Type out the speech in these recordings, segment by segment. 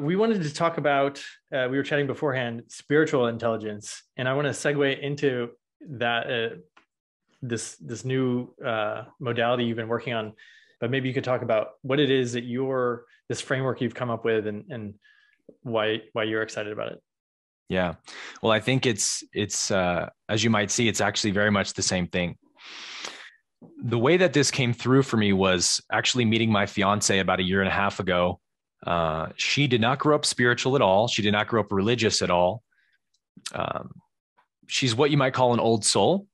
we wanted to talk about, uh, we were chatting beforehand, spiritual intelligence. And I want to segue into that, uh, this, this new uh, modality you've been working on. But maybe you could talk about what it is that you're, this framework you've come up with and, and why, why you're excited about it. Yeah. Well, I think it's, it's, uh, as you might see, it's actually very much the same thing the way that this came through for me was actually meeting my fiance about a year and a half ago. Uh, she did not grow up spiritual at all. She did not grow up religious at all. Um, she's what you might call an old soul.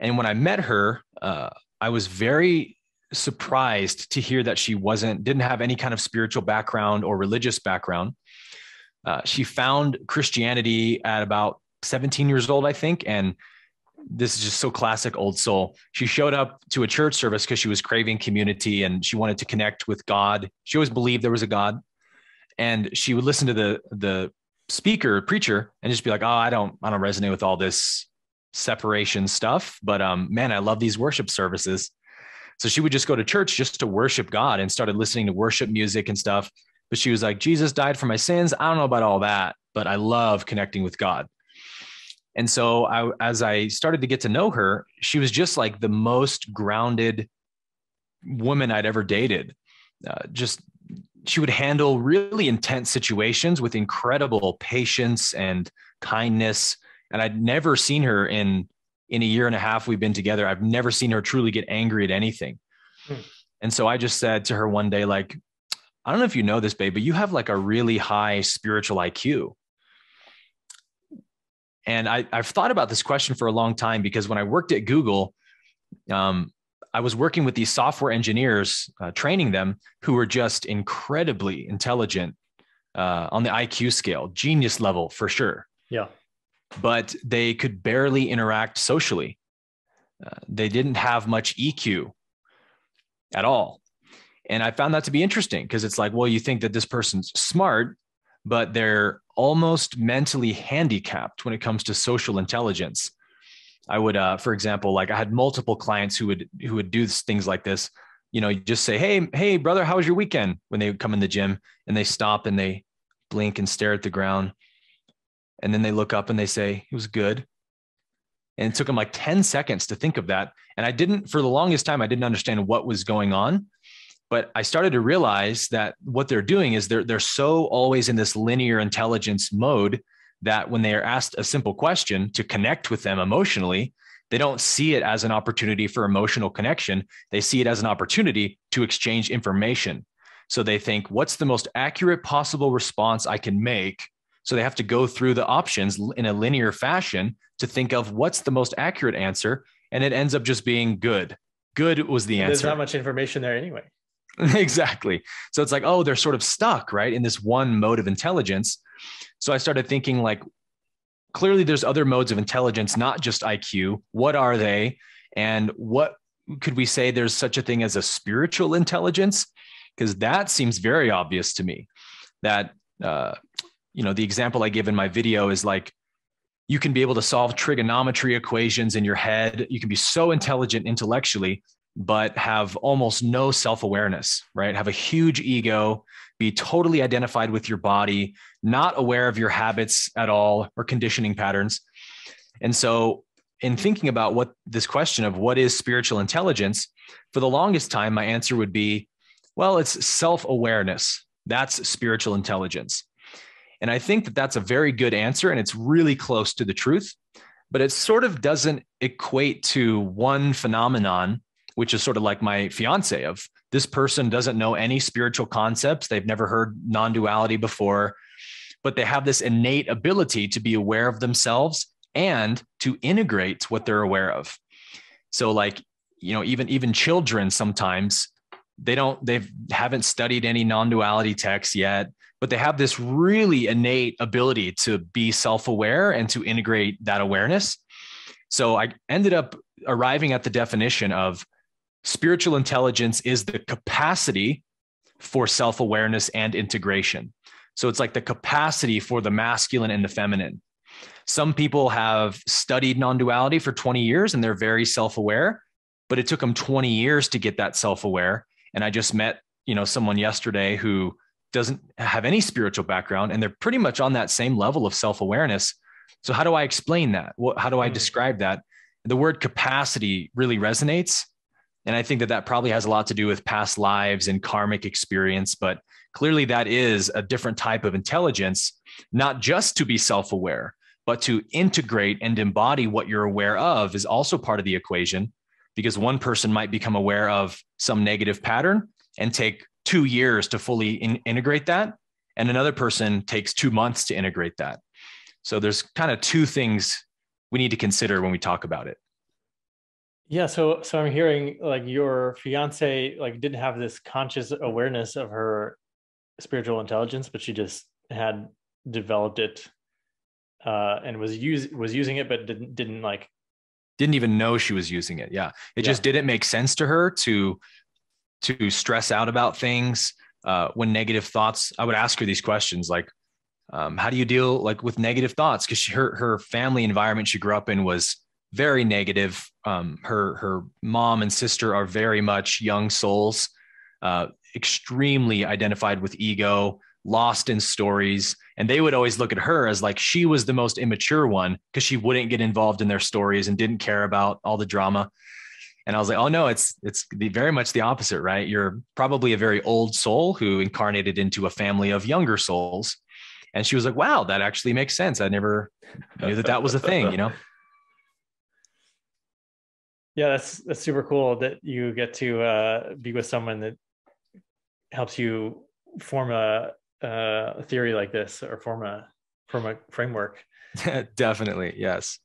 And when I met her, uh, I was very surprised to hear that she wasn't didn't have any kind of spiritual background or religious background. Uh, she found Christianity at about 17 years old, I think, and this is just so classic old soul. She showed up to a church service because she was craving community and she wanted to connect with God. She always believed there was a God. And she would listen to the the speaker, preacher, and just be like, oh, I don't, I don't resonate with all this separation stuff. But um, man, I love these worship services. So she would just go to church just to worship God and started listening to worship music and stuff. But she was like, Jesus died for my sins. I don't know about all that, but I love connecting with God. And so I, as I started to get to know her, she was just like the most grounded woman I'd ever dated. Uh, just she would handle really intense situations with incredible patience and kindness. And I'd never seen her in in a year and a half we've been together. I've never seen her truly get angry at anything. Hmm. And so I just said to her one day, like, I don't know if you know this, babe, but you have like a really high spiritual IQ. And I, have thought about this question for a long time because when I worked at Google, um, I was working with these software engineers, uh, training them who were just incredibly intelligent uh, on the IQ scale, genius level for sure. Yeah. But they could barely interact socially. Uh, they didn't have much EQ at all. And I found that to be interesting because it's like, well, you think that this person's smart, but they're almost mentally handicapped when it comes to social intelligence. I would, uh, for example, like I had multiple clients who would who would do things like this. You know, you just say, "Hey, hey, brother, how was your weekend?" When they would come in the gym and they stop and they blink and stare at the ground, and then they look up and they say, "It was good." And it took them like 10 seconds to think of that. And I didn't, for the longest time, I didn't understand what was going on but I started to realize that what they're doing is they're they're so always in this linear intelligence mode that when they are asked a simple question to connect with them emotionally, they don't see it as an opportunity for emotional connection. They see it as an opportunity to exchange information. So they think, what's the most accurate possible response I can make? So they have to go through the options in a linear fashion to think of what's the most accurate answer. And it ends up just being good. Good was the answer. There's not much information there anyway. exactly. So it's like, oh, they're sort of stuck, right, in this one mode of intelligence. So I started thinking, like, clearly there's other modes of intelligence, not just IQ. What are they? And what could we say there's such a thing as a spiritual intelligence? Because that seems very obvious to me. That, uh, you know, the example I give in my video is like, you can be able to solve trigonometry equations in your head. You can be so intelligent intellectually, but have almost no self awareness, right? Have a huge ego, be totally identified with your body, not aware of your habits at all or conditioning patterns. And so, in thinking about what this question of what is spiritual intelligence, for the longest time, my answer would be, well, it's self awareness. That's spiritual intelligence. And I think that that's a very good answer and it's really close to the truth, but it sort of doesn't equate to one phenomenon which is sort of like my fiance of this person doesn't know any spiritual concepts. They've never heard non duality before, but they have this innate ability to be aware of themselves and to integrate what they're aware of. So, like, you know, even even children sometimes they don't they've haven't studied any non-duality texts yet but they have this really innate ability to be self-aware and to integrate that awareness so i ended up arriving at the definition of Spiritual intelligence is the capacity for self awareness and integration. So it's like the capacity for the masculine and the feminine. Some people have studied non duality for 20 years and they're very self aware, but it took them 20 years to get that self aware. And I just met, you know, someone yesterday who doesn't have any spiritual background and they're pretty much on that same level of self-awareness so how do i explain that what, how do i mm. describe that the word capacity really resonates and i think that that probably has a lot to do with past lives and karmic experience but clearly that is a different type of intelligence not just to be self-aware but to integrate and embody what you're aware of is also part of the equation because one person might become aware of some negative pattern and take two years to fully in- integrate that and another person takes two months to integrate that. So there's kind of two things we need to consider when we talk about it yeah so so i'm hearing like your fiance like didn't have this conscious awareness of her spiritual intelligence but she just had developed it uh and was use was using it but didn't didn't like didn't even know she was using it yeah it yeah. just didn't make sense to her to to stress out about things uh, when negative thoughts i would ask her these questions like um, how do you deal like with negative thoughts because her her family environment she grew up in was very negative um, her her mom and sister are very much young souls uh, extremely identified with ego lost in stories and they would always look at her as like she was the most immature one because she wouldn't get involved in their stories and didn't care about all the drama and I was like, oh no, it's it's the, very much the opposite, right? You're probably a very old soul who incarnated into a family of younger souls. And she was like, wow, that actually makes sense. I never knew that that was a thing, you know? Yeah, that's that's super cool that you get to uh, be with someone that helps you form a, a theory like this or form a form a framework. Definitely, yes.